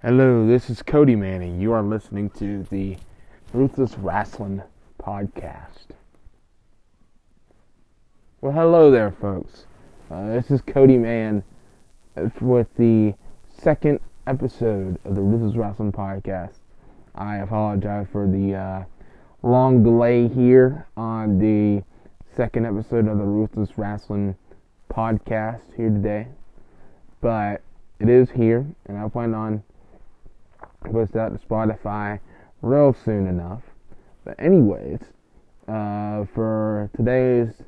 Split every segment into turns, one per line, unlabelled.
Hello, this is Cody Manning. You are listening to the Ruthless Rasslin' Podcast. Well, hello there, folks. Uh, this is Cody Mann with the second episode of the Ruthless Rasslin' Podcast. I apologize for the uh, long delay here on the second episode of the Ruthless Rasslin' Podcast here today, but it is here, and I plan on post out to Spotify real soon enough. But anyways, uh, for today's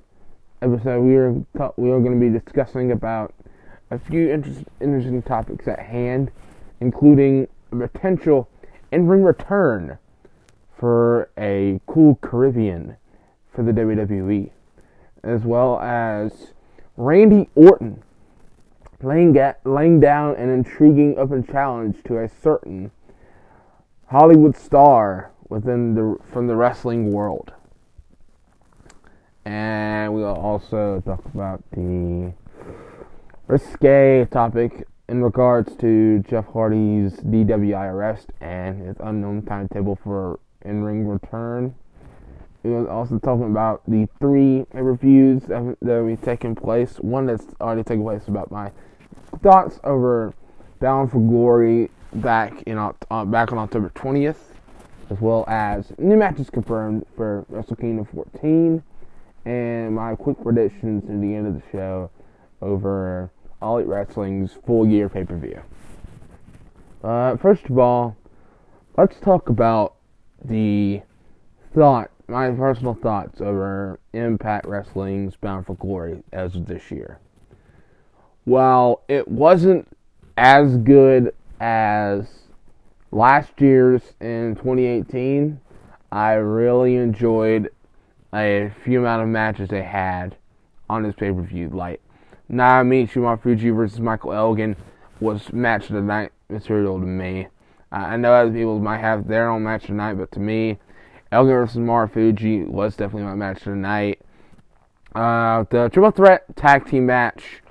episode, we are we are going to be discussing about a few interest, interesting topics at hand, including potential in-ring return for a cool Caribbean for the WWE, as well as Randy Orton laying, get, laying down an intriguing open challenge to a certain Hollywood star within the from the wrestling world. And we'll also talk about the risque topic in regards to Jeff Hardy's DWI arrest and his unknown timetable for in-ring return. We will also talking about the three reviews that will be taking place. One that's already taken place about my thoughts over Bound for Glory back in uh, back on October 20th, as well as new matches confirmed for Wrestle Kingdom 14, and my quick predictions at the end of the show over All Elite Wrestling's Full Gear pay per view. Uh, first of all, let's talk about the thought, my personal thoughts over Impact Wrestling's Bound for Glory as of this year. While it wasn't as good as last year's in 2018, I really enjoyed a few amount of matches they had on this pay per view. Like Naomichi Marufuji versus Michael Elgin was match of the night material to me. I know other people might have their own match of the night, but to me, Elgin versus Marufuji was definitely my match of the night. Uh, the triple threat tag team match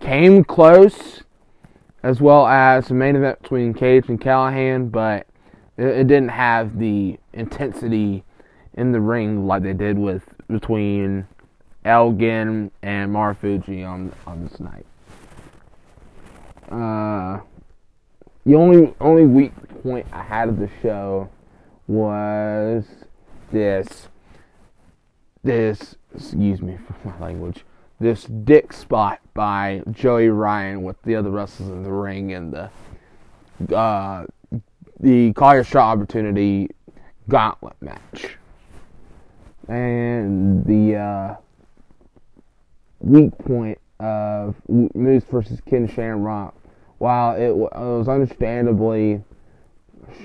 came close as well as the main event between Cage and Callihan, but it, it didn't have the intensity in the ring like they did with between Elgin and Marufuji on on this night. Uh, the only only weak point I had of the show was this this excuse me for my language this dick spot by Joey Ryan with the other wrestlers in the ring and the uh, the your shot opportunity gauntlet match. And the uh, weak point of Moose versus Ken Shamrock, while it, w- it was understandably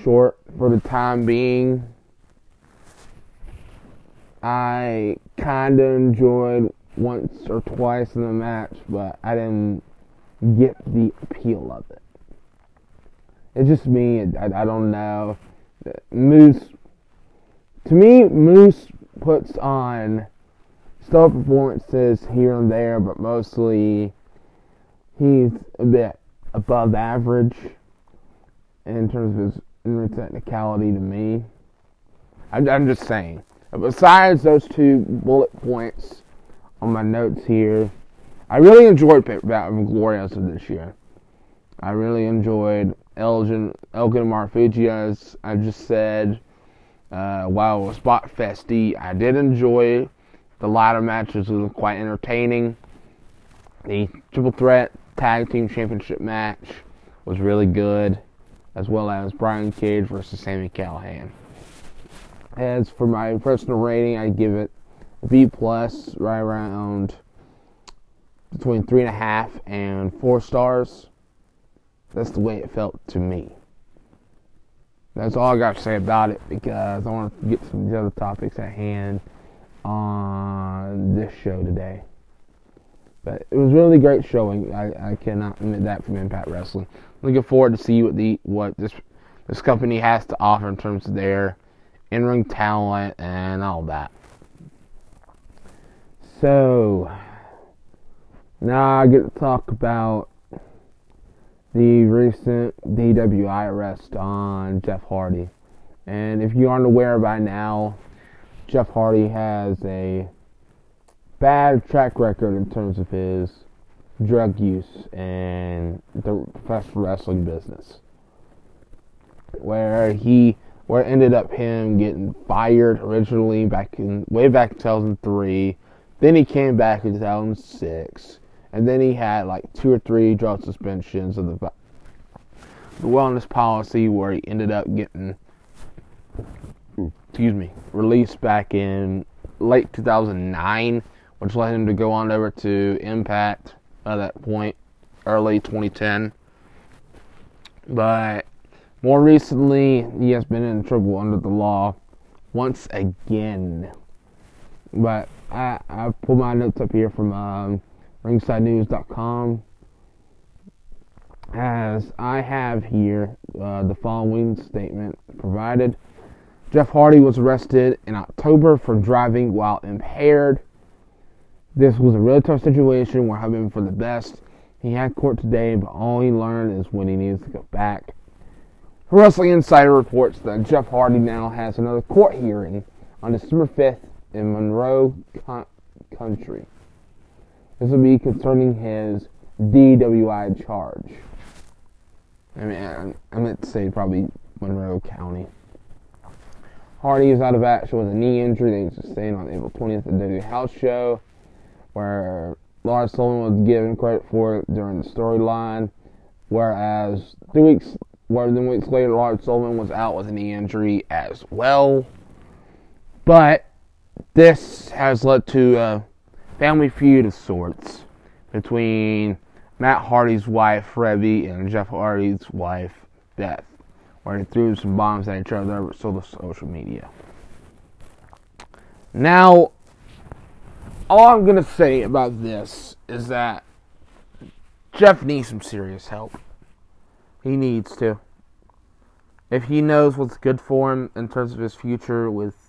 short for the time being, I kind of enjoyed once or twice in the match, but I didn't get the appeal of it. It's just me. I, I don't know. Moose, to me, Moose puts on stellar performances here and there, but mostly he's a bit above average in terms of his technicality to me. I'm, I'm just saying. Besides those two bullet points, on my notes here. I really enjoyed Glorious of this year. I really enjoyed Elgin, Elgin Marufuji, as I just said. Uh, while it was spot festy, I did enjoy the latter matches. Was quite entertaining. The triple threat tag team championship match was really good, as well as Brian Cage versus Sami Callihan. As for my personal rating, I give it B plus, right around between three and a half and four stars. That's the way it felt to me. That's all I got to say about it because I want to get some of the other topics at hand on this show today. But it was really great showing. I, I cannot admit that from Impact Wrestling. Looking forward to see what the what this this company has to offer in terms of their in ring talent and all that. So, now I get to talk about the recent DWI arrest on Jeff Hardy. And if you aren't aware by now, Jeff Hardy has a bad track record in terms of his drug use and the professional wrestling business. Where he where ended up him getting fired originally back in way back in 2003. Then he came back in 2006, and then he had like two or three drug suspensions of the the wellness policy where he ended up getting excuse me released back in late 2009, which led him to go on over to Impact at that point, early 2010. But more recently, he has been in trouble under the law once again. But I, I pulled my notes up here from um, ringsidenews.com. As I have here uh, the following statement provided Jeff Hardy was arrested in October for driving while impaired. This was a really tough situation. We're hoping for the best. He had court today, but all he learned is when he needs to go back. Wrestling Insider reports that Jeff Hardy now has another court hearing on December 5th in Monroe County. This will be concerning his DWI charge. I mean, I meant to say probably Monroe County. Hardy is out of action with a knee injury that he sustained on April 20th at the House Show, where Lars Sullivan was given credit for it during the storyline, whereas three weeks where then weeks later, Lars Sullivan was out with a knee injury as well. But this has led to a family feud of sorts between Matt Hardy's wife, Reby, and Jeff Hardy's wife, Beth, where they threw some bombs at each other over social media. Now, all I'm going to say about this is that Jeff needs some serious help. He needs to. If he knows what's good for him in terms of his future with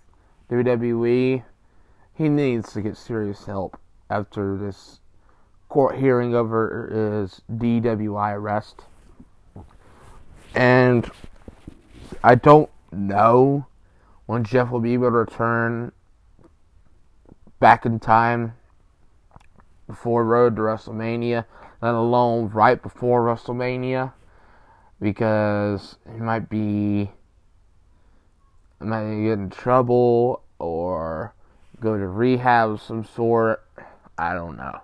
WWE, he needs to get serious help after this court hearing over his DWI arrest. And I don't know when Jeff will be able to return back in time before Road to WrestleMania, let alone right before WrestleMania because he might be might get in trouble or go to rehab of some sort. I don't know.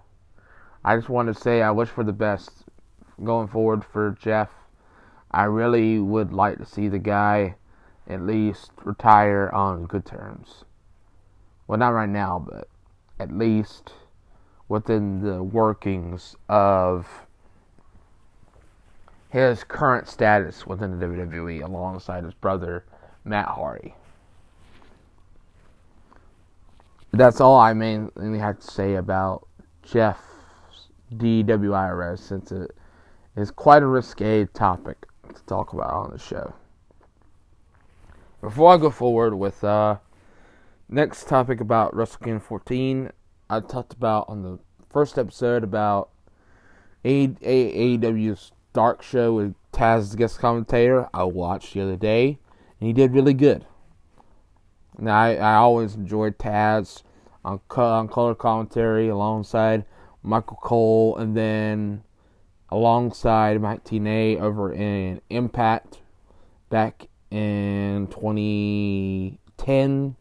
I just want to say I wish for the best going forward for Jeff. I really would like to see the guy at least retire on good terms. Well, not right now, but at least within the workings of his current status within the WWE alongside his brother Matt Hardy. That's all I mainly have to say about Jeff's DWI arrest since it is quite a risque topic to talk about on the show. Before I go forward with uh, next topic about WrestleKingdom 14, I talked about on the first episode about AEW's Dark Show with Taz as guest commentator. I watched the other day, and he did really good. Now I, I always enjoyed Taz on, on color commentary alongside Michael Cole, and then alongside Mike Tenay over in Impact back in 2010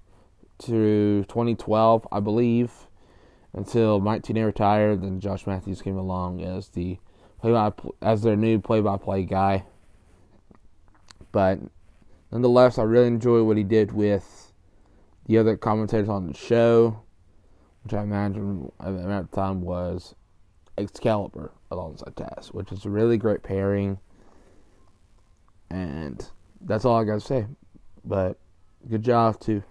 to 2012, I believe, until Mike Tenay retired. Then Josh Matthews came along as the play by as their new play by play guy. But nonetheless, I really enjoy what he did with the other commentators on the show, which I imagine at that time was Excalibur alongside Taz, which is a really great pairing. And that's all I got to say. But good job to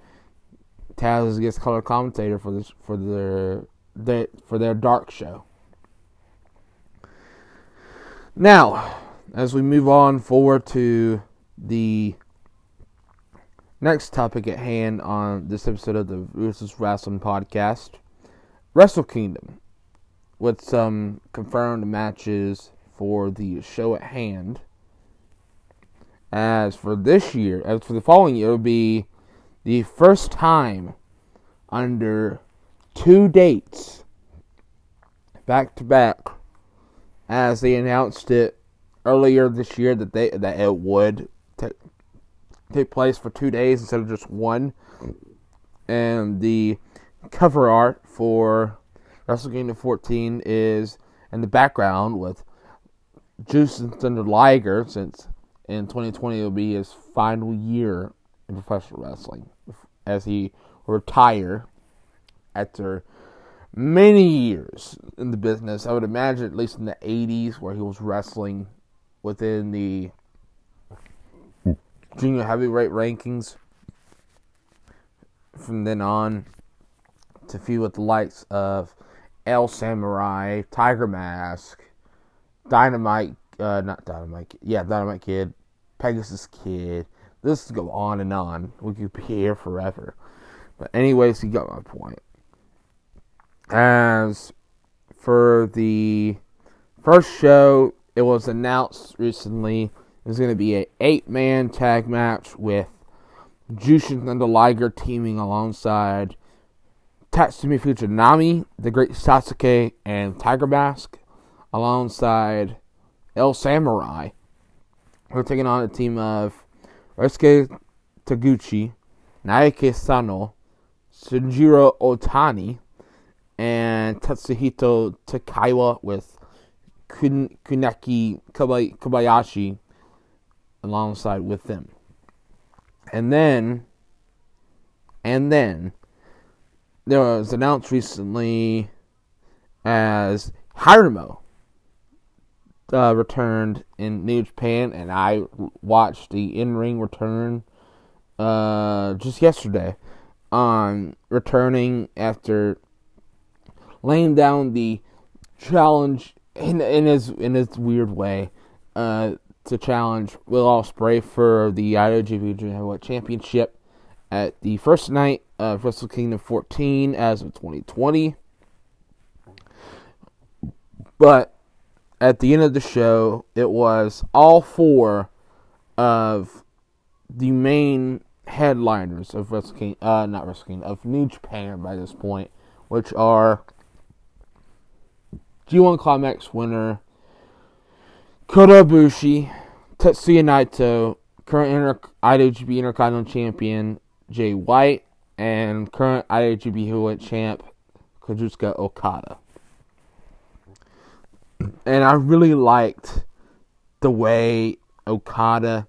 Taz as guest color commentator for this for their, their for their dark show. Now, as we move on forward to the next topic at hand on this episode of the Ruthless Rasslin' Podcast, Wrestle Kingdom, with some confirmed matches for the show at hand. As for this year, as for the following year, it will be the first time under two dates back to back as they announced it earlier this year that they that it would take place for two days instead of just one. And the cover art for Wrestle Kingdom 14 is in the background with Jushin Thunder Liger, since in 2020 will be his final year in professional wrestling as he retire after many years in the business. I would imagine at least in the 80s where he was wrestling within the junior heavyweight rankings. From then on to feud with the likes of El Samurai, Tiger Mask, Dynamite, uh, not Dynamite, yeah, Dynamite Kid, Pegasus Kid. This go on and on. We could be here forever. But anyways, you got my point. As for the first show, it was announced recently there's going to be an eight man tag match with Jushin Thunder Liger teaming alongside Tatsumi Fujinami, the Great Sasuke, and Tiger Mask, alongside El Samurai. We're taking on a team of Ryusuke Taguchi, Naoki Sano, Shinjiro Otani, and Tatsuhito Takaiwa with Kun- Kuniaki Kobayashi alongside with them. And then, and then, there was announced recently as Hiromu uh, returned in New Japan, and I watched the in-ring return uh, just yesterday on returning after laying down the challenge in in his in his weird way uh, to challenge Will Ospreay for the IWGP Junior Heavyweight Championship at the first night of Wrestle Kingdom 14 as of 2020. But at the end of the show, it was all four of the main headliners of Wrestle Kingdom, uh, not Wrestle Kingdom, of New Japan by this point, which are G1 Climax winner Kota Ibushi, Tetsuya Naito, current Inter- IWGP Intercontinental Champion Jay White, and current IWGP Heavyweight Champ Kazuchika Okada. And I really liked the way Okada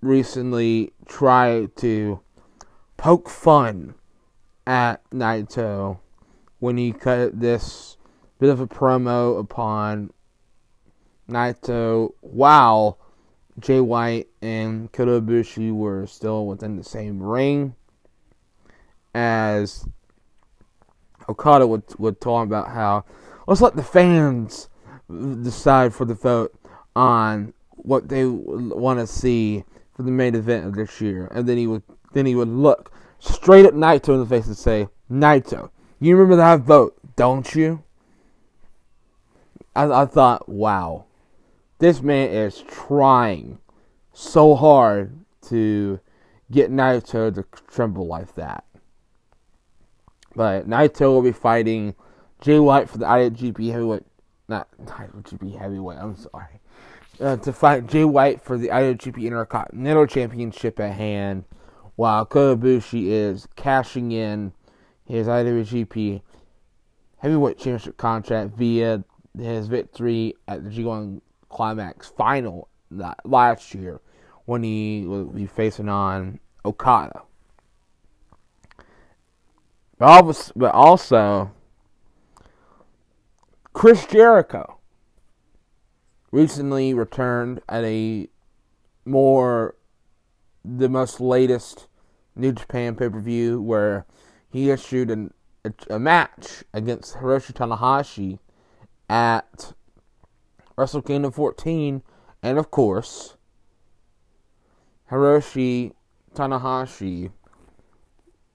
recently tried to poke fun at Naito when he cut this bit of a promo upon Naito while Jay White and Kota Ibushi were still within the same ring. As Okada would would talk about how let's let the fans decide for the vote on what they want to see for the main event of this year, and then he would then he would look straight at Naito in the face and say, "Naito, you remember that vote, don't you?" I, I thought, wow, this man is trying so hard to get Naito to tremble like that. But Naito will be fighting Jay White for the IWGP Heavyweight, not IWGP Heavyweight. I'm sorry, uh, to fight Jay White for the IWGP Intercontinental Championship at hand, while Kota Ibushi is cashing in his IWGP Heavyweight Championship contract via his victory at the G1 Climax final last year when he will be facing on Okada. But also, Chris Jericho recently returned at a more the most latest New Japan pay per view where he issued an, a, a match against Hiroshi Tanahashi at Wrestle Kingdom 14, and of course, Hiroshi Tanahashi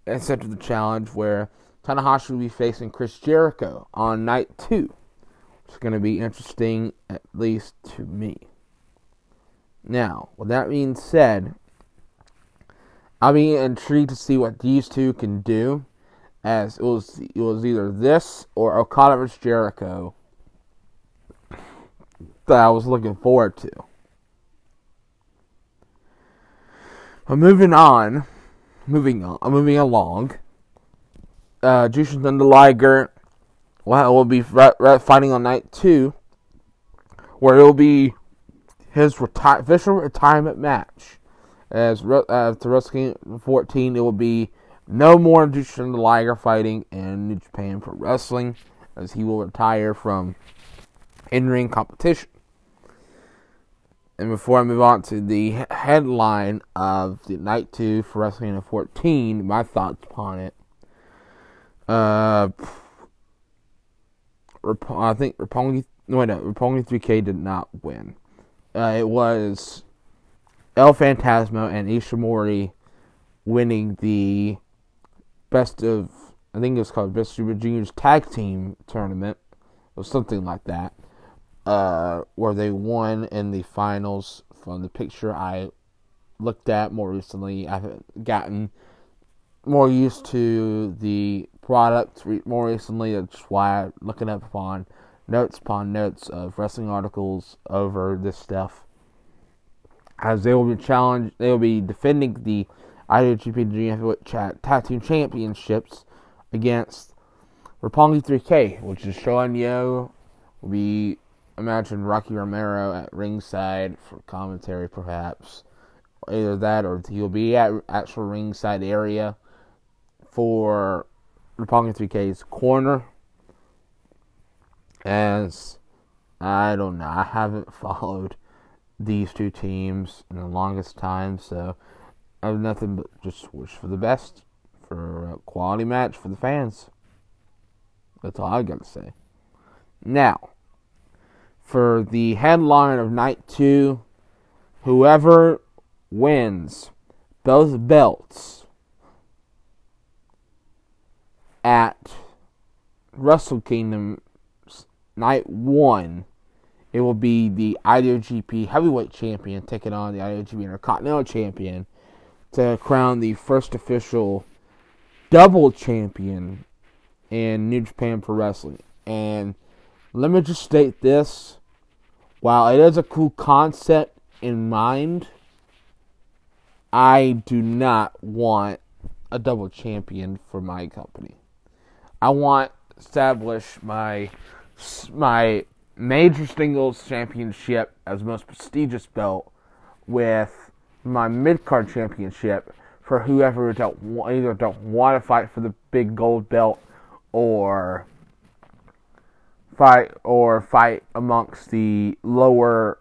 accepted the challenge where Tanahashi will be facing Chris Jericho on night two. It's going to be interesting, at least to me. Now, with that being said, I'll be intrigued to see what these two can do, as it was it was either this or Okada vs Jericho that I was looking forward to. But moving on, moving on, moving along. Uh, Jushin Thunder Liger, well, will be fighting on night two, where it will be his reti- official retirement match. As uh, to Wrestling 14, it will be no more Jushin Thunder Liger fighting in New Japan for Wrestling, as he will retire from in-ring competition. And before I move on to the headline of the night two for Wrestling 14, my thoughts upon it. Uh, I think Roppongi, no, no, Roppongi 3K did not win. Uh, it was El Phantasmo and Ishimori winning the best of, I think it was called Best Super Juniors Tag Team Tournament, or something like that uh, where they won in the finals from the picture I looked at more recently. I've gotten more used to the product more recently. That's why I'm looking up upon notes upon notes of wrestling articles over this stuff. As they will be challenged, they will be defending the IWGP Heavyweight Tag Team Championships against Roppongi 3K, which is Sean Yo will be imagine Rocky Romero at ringside for commentary, perhaps. Either that or he'll be at actual ringside area for Roppongi 3K's corner. As I don't know, I haven't followed these two teams in the longest time, so I have nothing but just wish for the best for a quality match for the fans. That's all I got to say. Now, for the headline of night two. Whoever wins both belts at Wrestle Kingdom night one, it will be the IWGP Heavyweight Champion taking on the IWGP Intercontinental Champion to crown the first official double champion in New Japan Pro Wrestling. And let me just state this. While it is a cool concept in mind, I do not want a double champion for my company. I want establish my my major singles championship as most prestigious belt with my mid card championship for whoever don't either don't want to fight for the big gold belt or fight or fight amongst the lower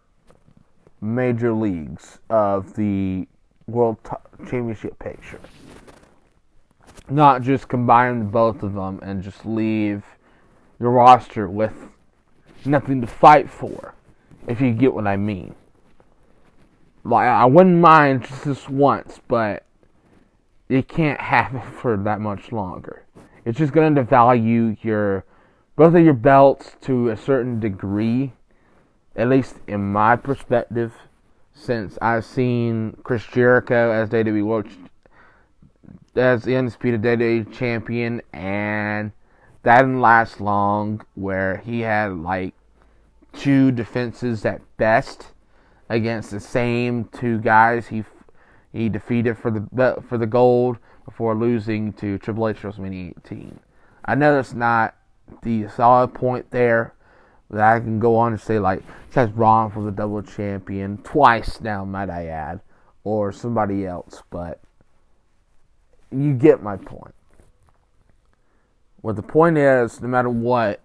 major leagues of the World Championship picture. Not just combine both of them and just leave your roster with nothing to fight for, if you get what I mean. Like I wouldn't mind just this once, but you can't it for that much longer. It's just going to devalue your both of your belts to a certain degree, at least in my perspective, since I've seen Chris Jericho as WWE World as the undisputed WWE champion, and that didn't last long. Where he had like two defenses at best against the same two guys he he defeated for the for the gold before losing to Triple H WrestleMania 18. I know that's not the solid point there that I can go on and say like Seth Rollins was a double champion twice now, might I add, or somebody else, but you get my point. What the point is, no matter what,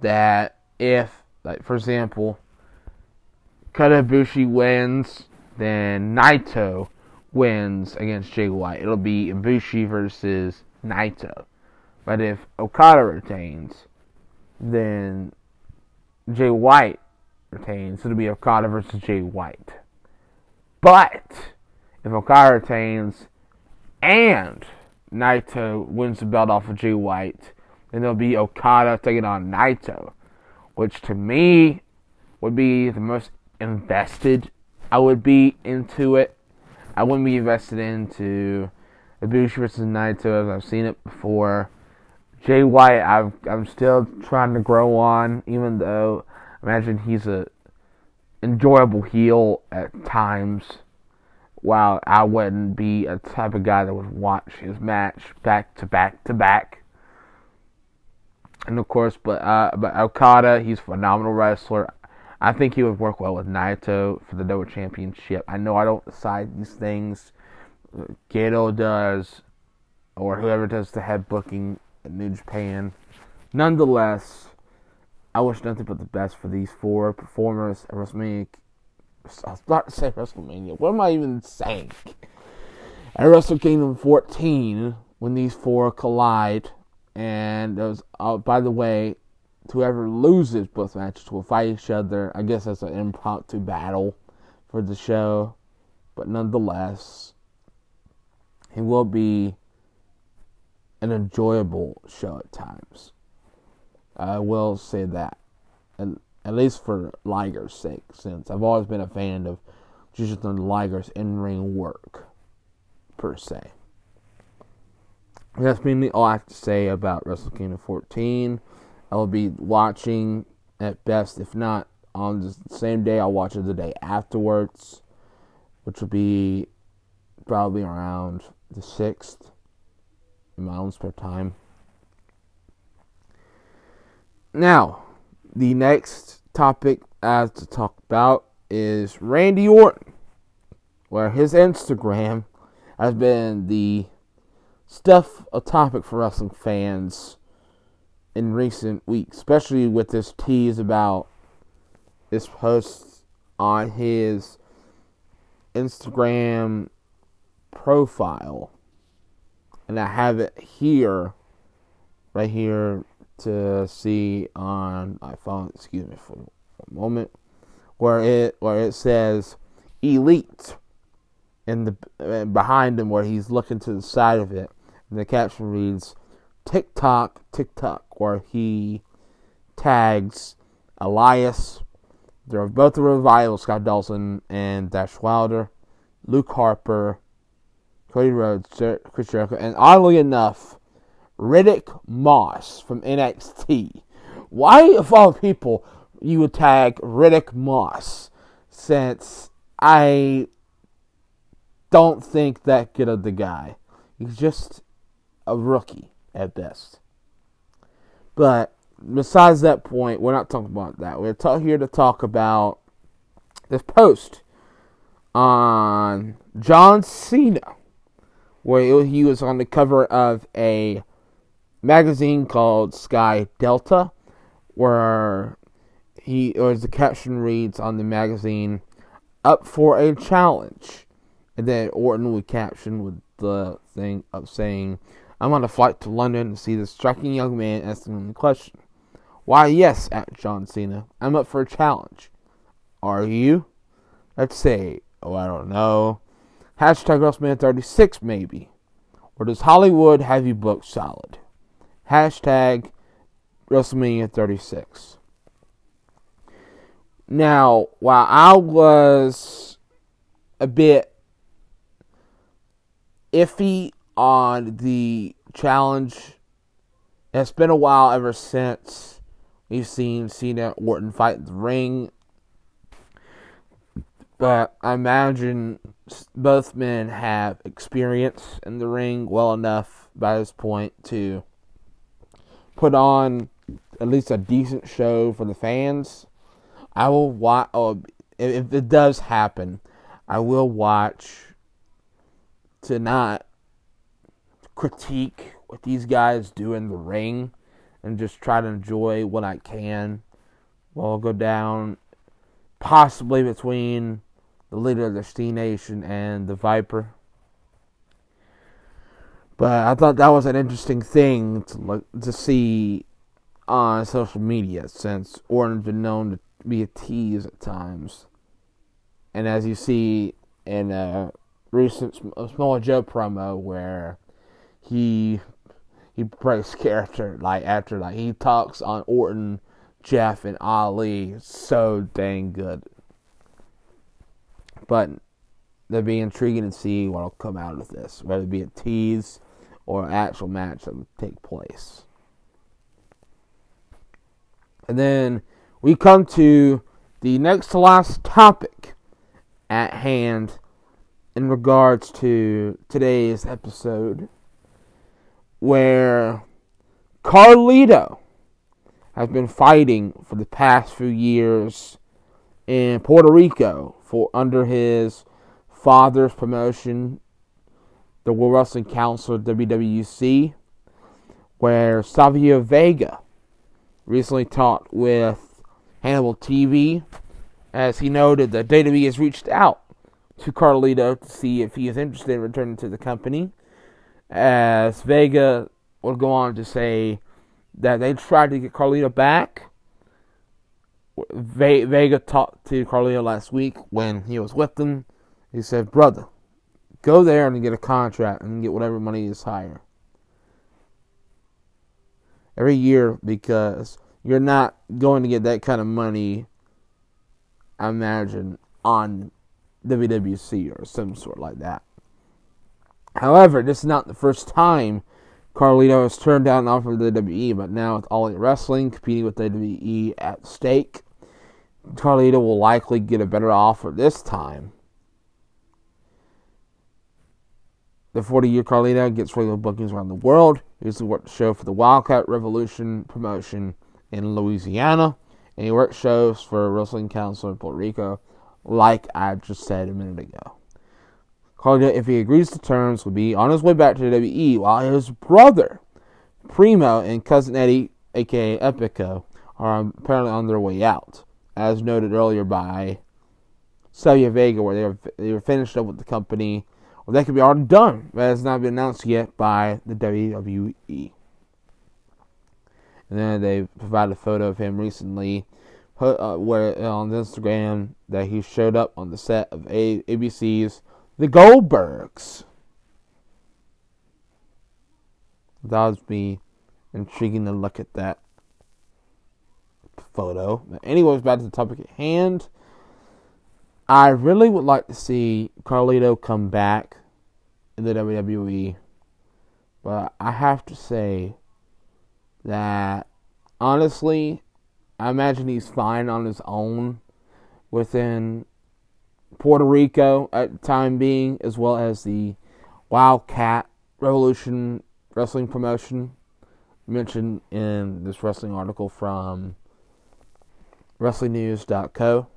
that if, like for example, Kota Ibushi wins, then Naito wins against Jay White. It'll be Ibushi versus Naito. But if Okada retains, then Jay White retains. It'll be Okada versus Jay White. But if Okada retains and Naito wins the belt off of Jay White, then there'll be Okada taking on Naito. which to me would be the most invested I would be into it. I wouldn't be invested into Ibushi versus Naito as I've seen it before. Jay White, I've, I'm still trying to grow on, even though I imagine he's a enjoyable heel at times. While I wouldn't be a type of guy that would watch his match back to back to back. And of course, but uh, but Okada, he's a phenomenal wrestler. I think he would work well with Naito for the Noah Championship. I know I don't decide these things. Gedo does, or whoever does the head booking New Japan. Nonetheless, I wish nothing but the best for these four performers at WrestleMania. I was about to say WrestleMania. What am I even saying? At Wrestle Kingdom 14, when these four collide, and those. Uh, by the way, whoever loses both matches will fight each other. I guess that's an impromptu battle for the show, but nonetheless, it will be an enjoyable show at times. I will say that, and at least for Liger's sake, since I've always been a fan of Jushin Liger's in-ring work, per se. That's mainly all I have to say about Wrestle Kingdom 14. I will be watching at best, if not on the same day, I'll watch it the day afterwards, which will be probably around the 6th own spare time. Now, the next topic I have to talk about is Randy Orton, where his Instagram has been the stuff a topic for wrestling fans in recent weeks, especially with this tease about this post on his Instagram profile. And I have it here, right here, to see on my phone. Excuse me for a moment, where it where it says "Elite" in the behind him, where he's looking to the side of it, and the caption reads "TikTok, TikTok." where he tags Elias. They're both the revival, Scott Dawson and Dash Wilder, Luke Harper, Cody Rhodes, Chris Jericho, and oddly enough, Riddick Moss from NXT. Why, of all people, you would tag Riddick Moss? Since I don't think that good of the guy. He's just a rookie at best. But besides that point, we're not talking about that. We're here to talk about this post on John Cena, where he was on the cover of a magazine called Sky Delta, where he, or the caption reads on the magazine, up for a challenge. And then Orton would caption with the thing of saying, I'm on a flight to London to see this striking young man asking him the question. Why, yes, at John Cena. I'm up for a challenge. Are you? Let's say, oh, I don't know. Hashtag WrestleMania 36, maybe. Or does Hollywood have you booked solid? Hashtag WrestleMania 36. Now, while I was a bit iffy on the challenge. It's been a while ever since we've seen Cena Orton fight in the ring. But I imagine both men have experience in the ring well enough by this point to put on at least a decent show for the fans. I will watch. Oh, if it does happen, I will watch to not critique what these guys do in the ring and just try to enjoy what I can. We'll go down possibly between the leader of the Steam Nation and the Viper. But I thought that was an interesting thing to look, to see on social media since Orton's been known to be a tease at times. And as you see in a recent Samoa Joe promo where he he breaks character like after like he talks on Orton Jeff and Ali so dang good. But it'll be intriguing to see what'll come out of this, whether it be a tease or an actual match that will take place. And then we come to the next to last topic at hand in regards to today's episode, where Carlito has been fighting for the past few years in Puerto Rico for under his father's promotion, the World Wrestling Council WWC, where Savio Vega recently talked with Hannibal TV as he noted that WWE has reached out to Carlito to see if he is interested in returning to the company. As Vega will go on to say that they tried to get Carlito back. Vega talked to Carlito last week when he was with them. He said, Brother, go there and get a contract and get whatever money is higher. Every year because you're not going to get that kind of money, I imagine, on WWC or some sort like that. However, this is not the first time Carlito has turned down an offer from the WWE, but now with All Elite Wrestling competing with the WWE at stake, Carlito will likely get a better offer this time. The 40 year Carlito gets regular bookings around the world. He used to work the show for the Wildcat Revolution promotion in Louisiana, and he worked shows for Wrestling Council in Puerto Rico, like I just said a minute ago. Carlito, if he agrees to terms, will be on his way back to the WWE while his brother, Primo, and cousin Eddie, aka Epico, are apparently on their way out, as noted earlier by Celia Vega, where they were, they were finished up with the company, or they could be already done, but has not been announced yet by the WWE. And then they provided a photo of him recently, uh, where on Instagram that he showed up on the set of a- ABC's the Goldbergs. That would be intriguing to look at that photo. Anyways, back to the topic at hand. I really would like to see Carlito come back in the WWE, but I have to say that honestly, I imagine he's fine on his own within Puerto Rico at the time being, as well as the Wildcat Revolution Wrestling Promotion mentioned in this wrestling article from WrestlingNews.co.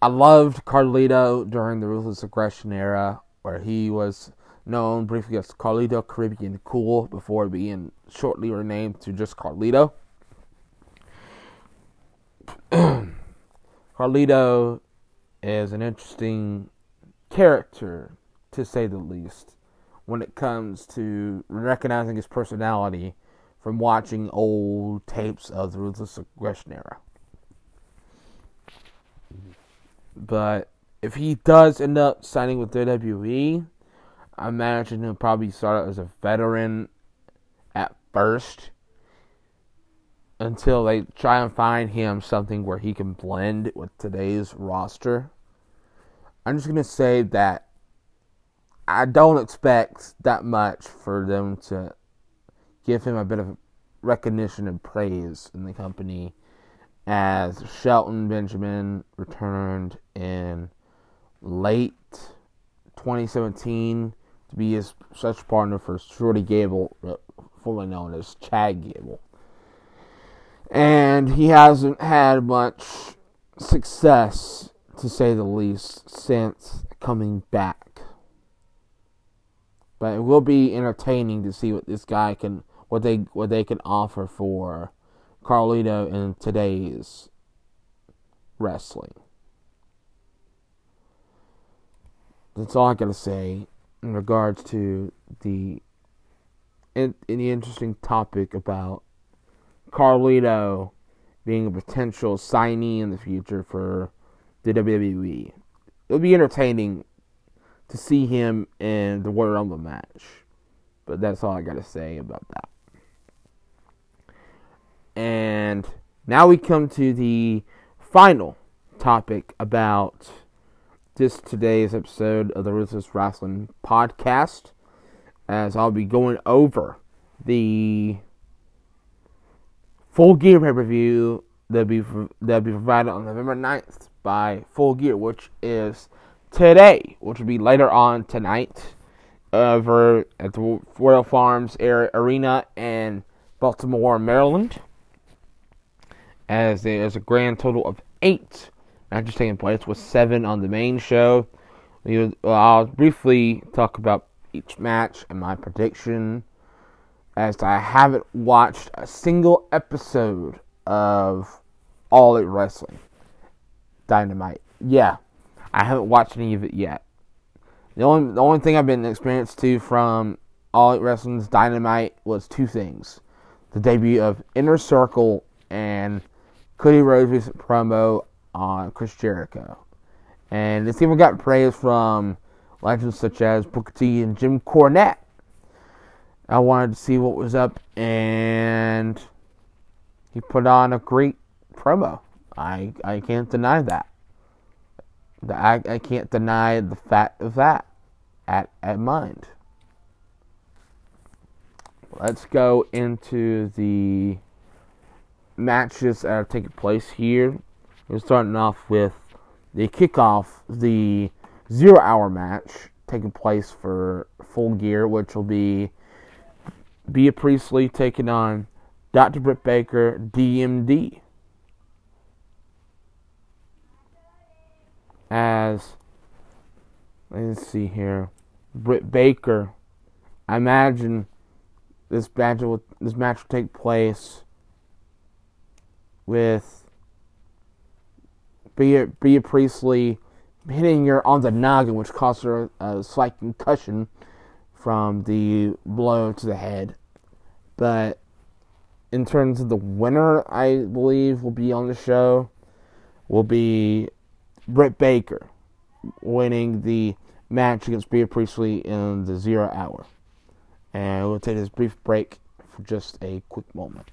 I loved Carlito during the Ruthless Aggression era, where he was known briefly as Carlito Caribbean Cool before being shortly renamed to just Carlito. Carlito is an interesting character, to say the least, when it comes to recognizing his personality from watching old tapes of the Ruthless Aggression era. But if he does end up signing with WWE, I imagine he'll probably start out as a veteran at first until they try and find him something where he can blend with today's roster. I'm just going to say that I don't expect that much for them to give him a bit of recognition and praise in the company as Shelton Benjamin returned in late 2017 to be his such partner for Shorty Gable, uh, formerly known as Chad Gable and he hasn't had much success, to say the least, since coming back. But it will be entertaining to see what this guy can, what they, what they can offer for Carlito in today's wrestling. That's all I gotta say in regards to the in, in the interesting topic about Carlito being a potential signee in the future for the WWE. It'll be entertaining to see him in the Royal Rumble match. But that's all I got to say about that. And now we come to the final topic about this today's episode of the Ruthless Rasslin' Podcast, as I'll be going over the full gear pay per view that'll be that'll be provided on November 9th by Full Gear, which is today, which will be later on tonight, over at the Royal Farms Arena in Baltimore, Maryland. As there's a grand total of eight matches taking place, with seven on the main show. I'll briefly talk about each match and my prediction, as I haven't watched a single episode of All Elite Wrestling Dynamite. Yeah, I haven't watched any of it yet. The only the only thing I've been experienced to from All Elite Wrestling's Dynamite was two things: the debut of Inner Circle and Cody Rhodes' promo on Chris Jericho. And it's even got praise from legends such as Booker T and Jim Cornette. I wanted to see what was up, and he put on a great promo. I I can't deny that. I, I can't deny the fact of that at at mind. Let's go into the matches that are taking place here. We're starting off with the kickoff, the zero hour match taking place for full gear, which will be Bea Priestley taking on Dr. Britt Baker, DMD. As, let's see here, Britt Baker, I imagine this match will, this match will take place with Bea, Bea Priestley hitting her on the noggin, which caused her a slight concussion from the blow to the head. But in terms of the winner, I believe will be on the show will be Britt Baker winning the match against Bea Priestley in the zero hour. And we'll take this brief break for just a quick moment.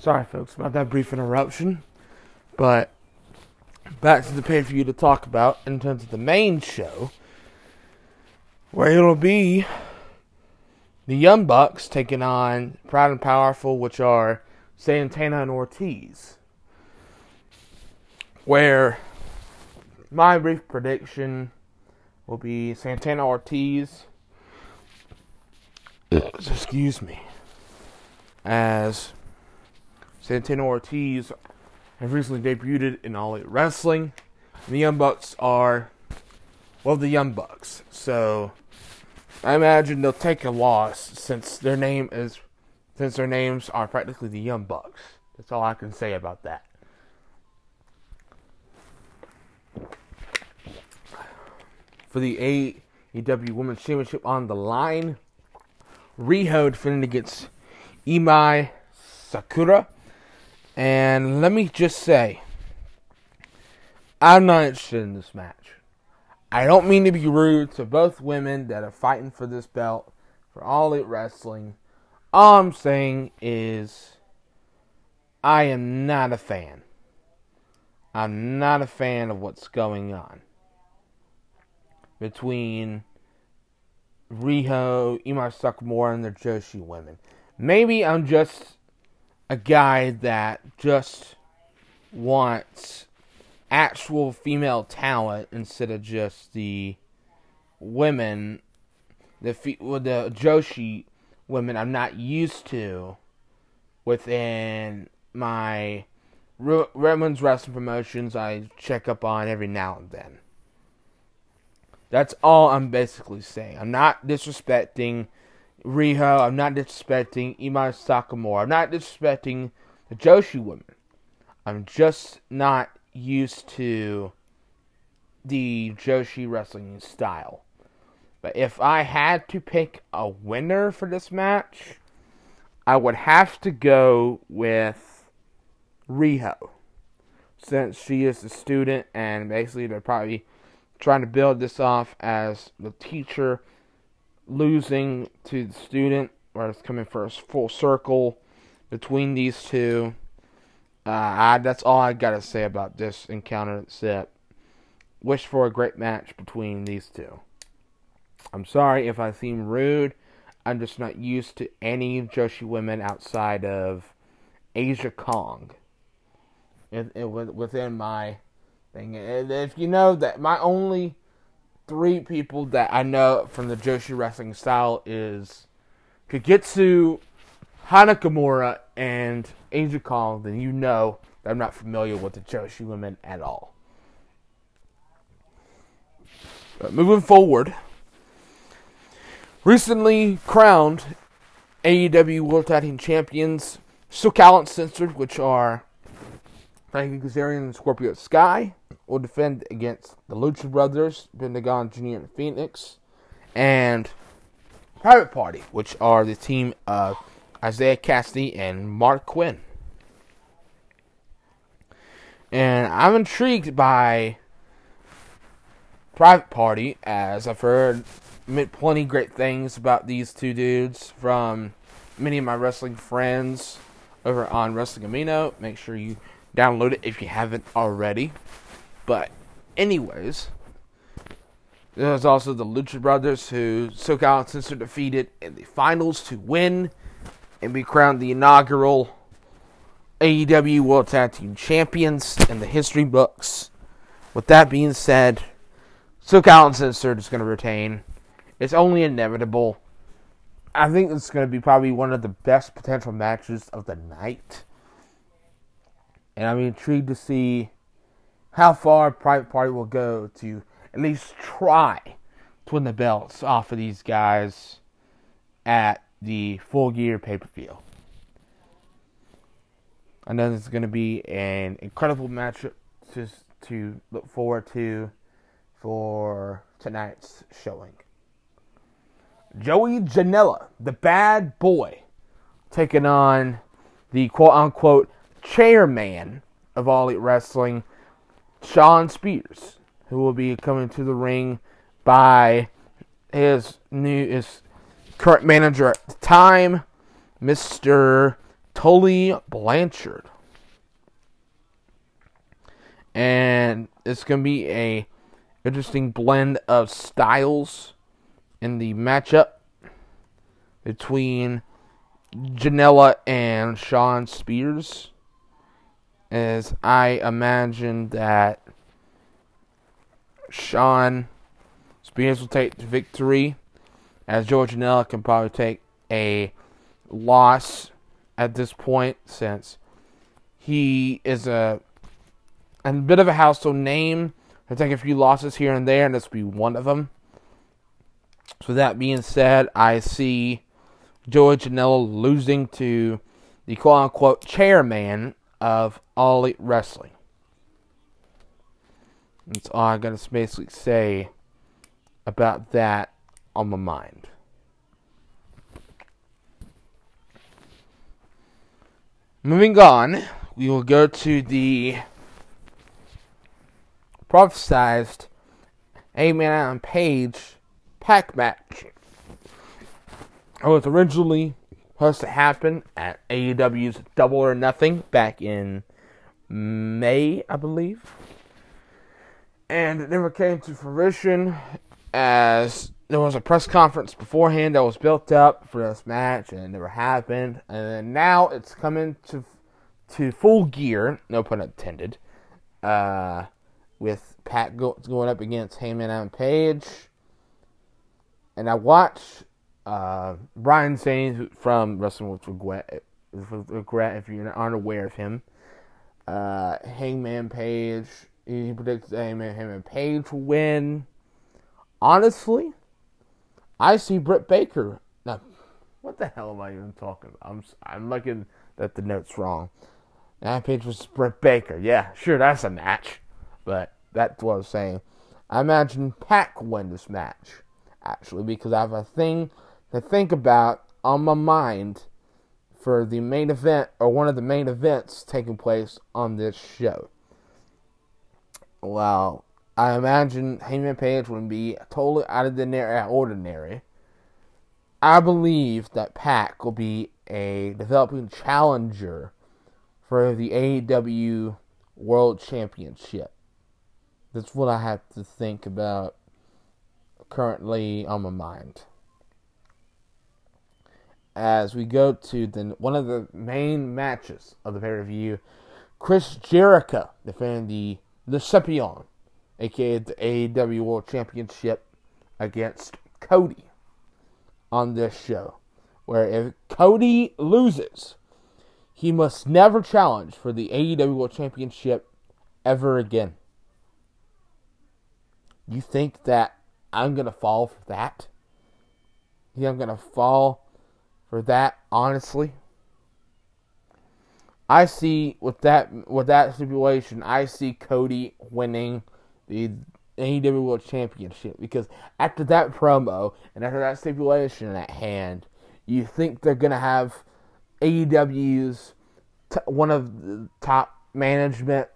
Sorry, folks, about that brief interruption. But back to the pay for you to talk about in terms of the main show, where it'll be the Young Bucks taking on Proud and Powerful, which are Santana and Ortiz. Where my brief prediction will be Santana Ortiz excuse me, as Santana Ortiz have recently debuted in All Elite Wrestling. And the Young Bucks are, well, the Young Bucks. So I imagine they'll take a loss since their name is, since their names are practically the Young Bucks. That's all I can say about that. For the AEW Women's Championship on the line, Riho defending against Emi Sakura. And let me just say, I'm not interested in this match. I don't mean to be rude to both women that are fighting for this belt for All Elite Wrestling. All I'm saying is, I am not a fan. I'm not a fan of what's going on between Riho, Imai Sakamura, and the Joshi women. Maybe I'm just a guy that just wants actual female talent instead of just the women, the with the Joshi women I'm not used to within my Redmond's wrestling promotions I check up on every now and then. That's all I'm basically saying. I'm not disrespecting Riho. I'm not disrespecting Imai Sakamura. I'm not disrespecting the Joshi women. I'm just not used to the Joshi wrestling style. But if I had to pick a winner for this match, I would have to go with Riho. Since she is a student and basically they're probably trying to build this off as the teacher losing to the student, or it's coming for a full circle between these two. Uh, I, that's all I gotta say about this encounter. Except wish for a great match between these two. I'm sorry if I seem rude. I'm just not used to any Joshi women outside of Aja Kong. It, it, within my thing, if you know that my only three people that I know from the Joshi wrestling style is Kagetsu, Hanakamura, and Angel Kong, then you know that I'm not familiar with the Joshi women at all. But moving forward, recently crowned AEW World Tag Team Champions, SoCal Uncensored, which are Frankie Kazarian and Scorpio Sky, will defend against the Lucha Brothers, Pentagon Jr. and Fenix, and Private Party, which are the team of Isaiah Kassidy and Marq Quen. And I'm intrigued by Private Party, as I've heard plenty great things about these two dudes from many of my wrestling friends over on Wrestling Amino. Make sure you download it if you haven't already. But, anyways, there's also the Lucha Brothers, who SoCal Uncensored defeated in the finals to win and be crowned the inaugural AEW World Tag Team Champions in the history books. With that being said, SoCal Uncensored is going to retain. It's only inevitable. I think it's going to be probably one of the best potential matches of the night. And I'm intrigued to see how far Private Party will go to at least try to win the belts off of these guys at the full gear pay per view. I know this is going to be an incredible matchup to, to look forward to for tonight's showing. Joey Janela, the bad boy, taking on the quote unquote chairman of All Elite Wrestling, Shawn Spears, who will be coming to the ring by his new his current manager at the time, Mr. Tully Blanchard. And it's to be a interesting blend of styles in the matchup between Janela and Shawn Spears as I imagine that Shawn Spears will take the victory, as Joey Janela can probably take a loss at this point since he is a a bit of a household name. I take a few losses here and there, and this will be one of them. So that being said, I see Joey Janela losing to the quote unquote chairman of All Elite Wrestling. That's all I'm going to basically say about that on my mind. Moving on, we will go to the prophesized man on Page Pac match. It was originally supposed to happen at AEW's Double or Nothing back in May, I believe. And it never came to fruition as there was a press conference beforehand that was built up for this match and it never happened. And now it's coming to to full gear, no pun intended, uh, with Pat go, going up against Hangman Adam Page. And I watched uh, Brian Zane from Wrestling with Wregret, regret if you aren't aware of him. Uh, Hangman Page, he predicts Hangman, Hangman Page will win. Honestly, I see Britt Baker. Now, what the hell am I even talking about? I'm, I'm looking that the note's wrong. Hangman Page was Britt Baker. Yeah, sure, that's a match. But that's what I was saying. I imagine Pac win this match, actually, because I have a thing to think about on my mind for the main event or one of the main events taking place on this show. Well, I imagine Hangman Page would be totally out of the ordinary. I believe that Pac will be a developing challenger for the AEW World Championship. That's what I have to think about currently on my mind as we go to the one of the main matches of the pay per view. Chris Jericho defending the the Champion, aka the AEW World Championship, against Cody on this show. Where if Cody loses, he must never challenge for the AEW World Championship ever again. You think that I'm gonna fall for that? You think I'm gonna fall for that, honestly. I see with that with that stipulation, I see Cody winning the AEW World Championship because after that promo and after that stipulation at hand, you think they're gonna have AEW's t- one of the top management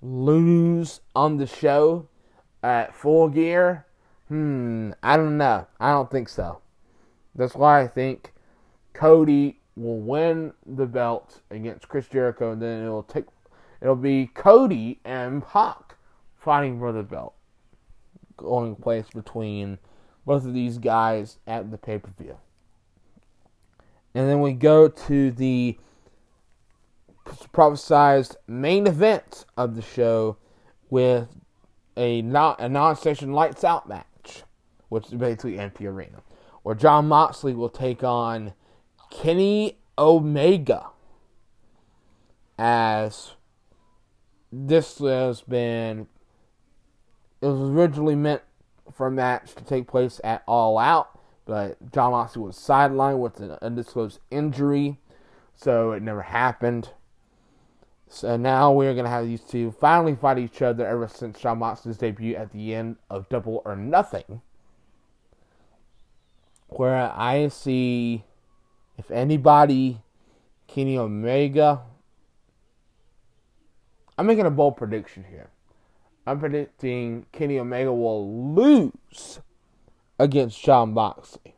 lose on the show at full gear? Hmm, I don't know. I don't think so. That's why I think Cody will win the belt against Chris Jericho, and then it'll take it'll be Cody and Pac fighting for the belt, going place between both of these guys at the pay per view. And then we go to the prophesized main event of the show with a non a non lights out match, which is basically empty arena where Jon Moxley will take on Kenny Omega as this has been it was originally meant for a match to take place at All Out, but Jon Moxley was sidelined with an undisclosed injury, so it never happened. So now we're gonna have these two finally fight each other ever since Jon Moxley's debut at the end of Double or Nothing where I see if anybody, Kenny Omega. I'm making a bold prediction here. I'm predicting Kenny Omega will lose against Jon Moxley.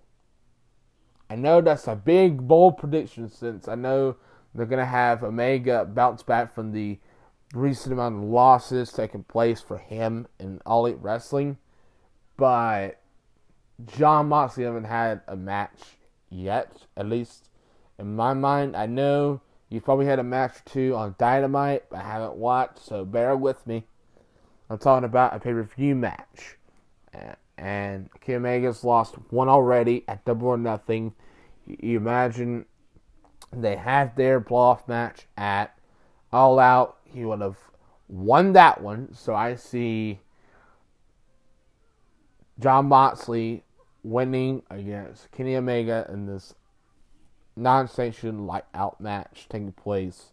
I know that's a big, bold prediction since I know they're to have Omega bounce back from the recent amount of losses taking place for him in All Elite Wrestling. But Jon Moxley haven't had a match yet, at least in my mind. I know you've probably had a match or two on Dynamite, but I haven't watched, so bear with me. I'm talking about a pay per view match. And Kenny Omega's lost one already at Double or Nothing. You imagine they had their playoff match at All Out. He would have won that one. So I see Jon Moxley winning against Kenny Omega in this non-sanctioned light out match taking place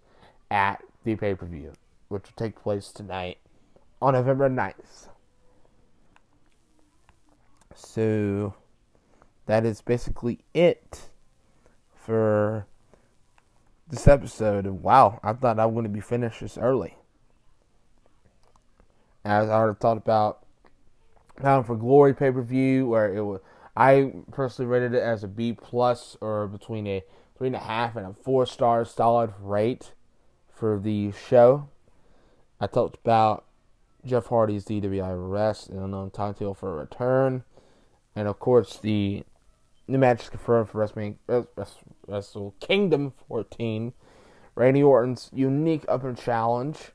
at the pay-per-view, which will take place tonight on November 9th. So that is basically it for this episode. Wow, I thought I was going to be finished this early. As I already talked about Bound for Glory pay per view, where it was, I personally rated it as a B plus or between a three and a half and a four star solid rate for the show. I talked about Jeff Hardy's DWI arrest and unknown timetable for a return, and of course the match is confirmed for Wrestle Kingdom 14. Randy Orton's unique open challenge,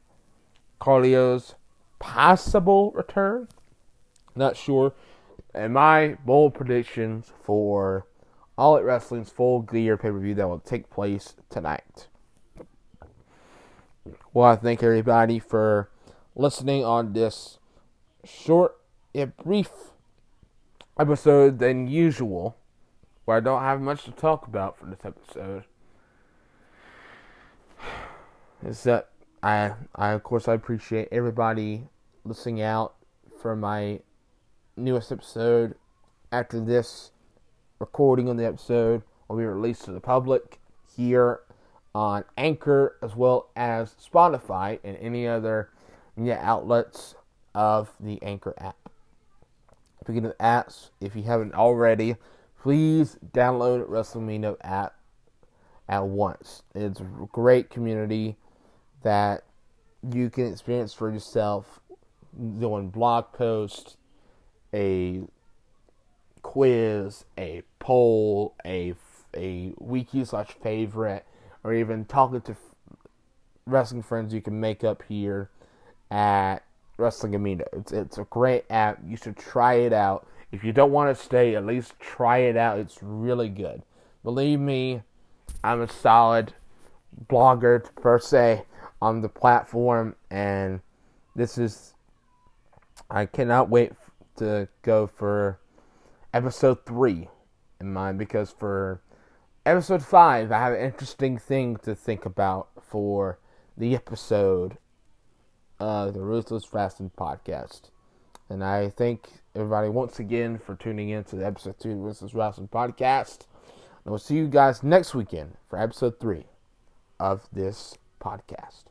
Carlito's possible return. Not sure. And my bold predictions for All Elite Wrestling's full gear pay per view that will take place tonight. Well, I thank everybody for listening on this short yet brief episode than usual, where I don't have much to talk about for this episode. Is that I, I of course, I appreciate everybody listening out for my newest episode. After this recording of the episode will be released to the public here on Anchor as well as Spotify and any other media outlets of the Anchor app. Speaking of apps, if you haven't already, please download Wrestling Amino app at once. It's a great community that you can experience for yourself doing blog posts, a quiz, a poll, a a wiki slash favorite, or even talking to wrestling friends you can make up here at Wrestling Amino. It's it's a great app. You should try it out. If you don't want to stay, at least try it out. It's really good. Believe me, I'm a solid blogger per se on the platform, and this is. I cannot wait to go for episode three in mind because for episode five, I have an interesting thing to think about for the episode of the Ruthless Rasslin' podcast. And I thank everybody once again for tuning in to the episode two of the Ruthless Rasslin' podcast. And we'll see you guys next weekend for episode three of this podcast.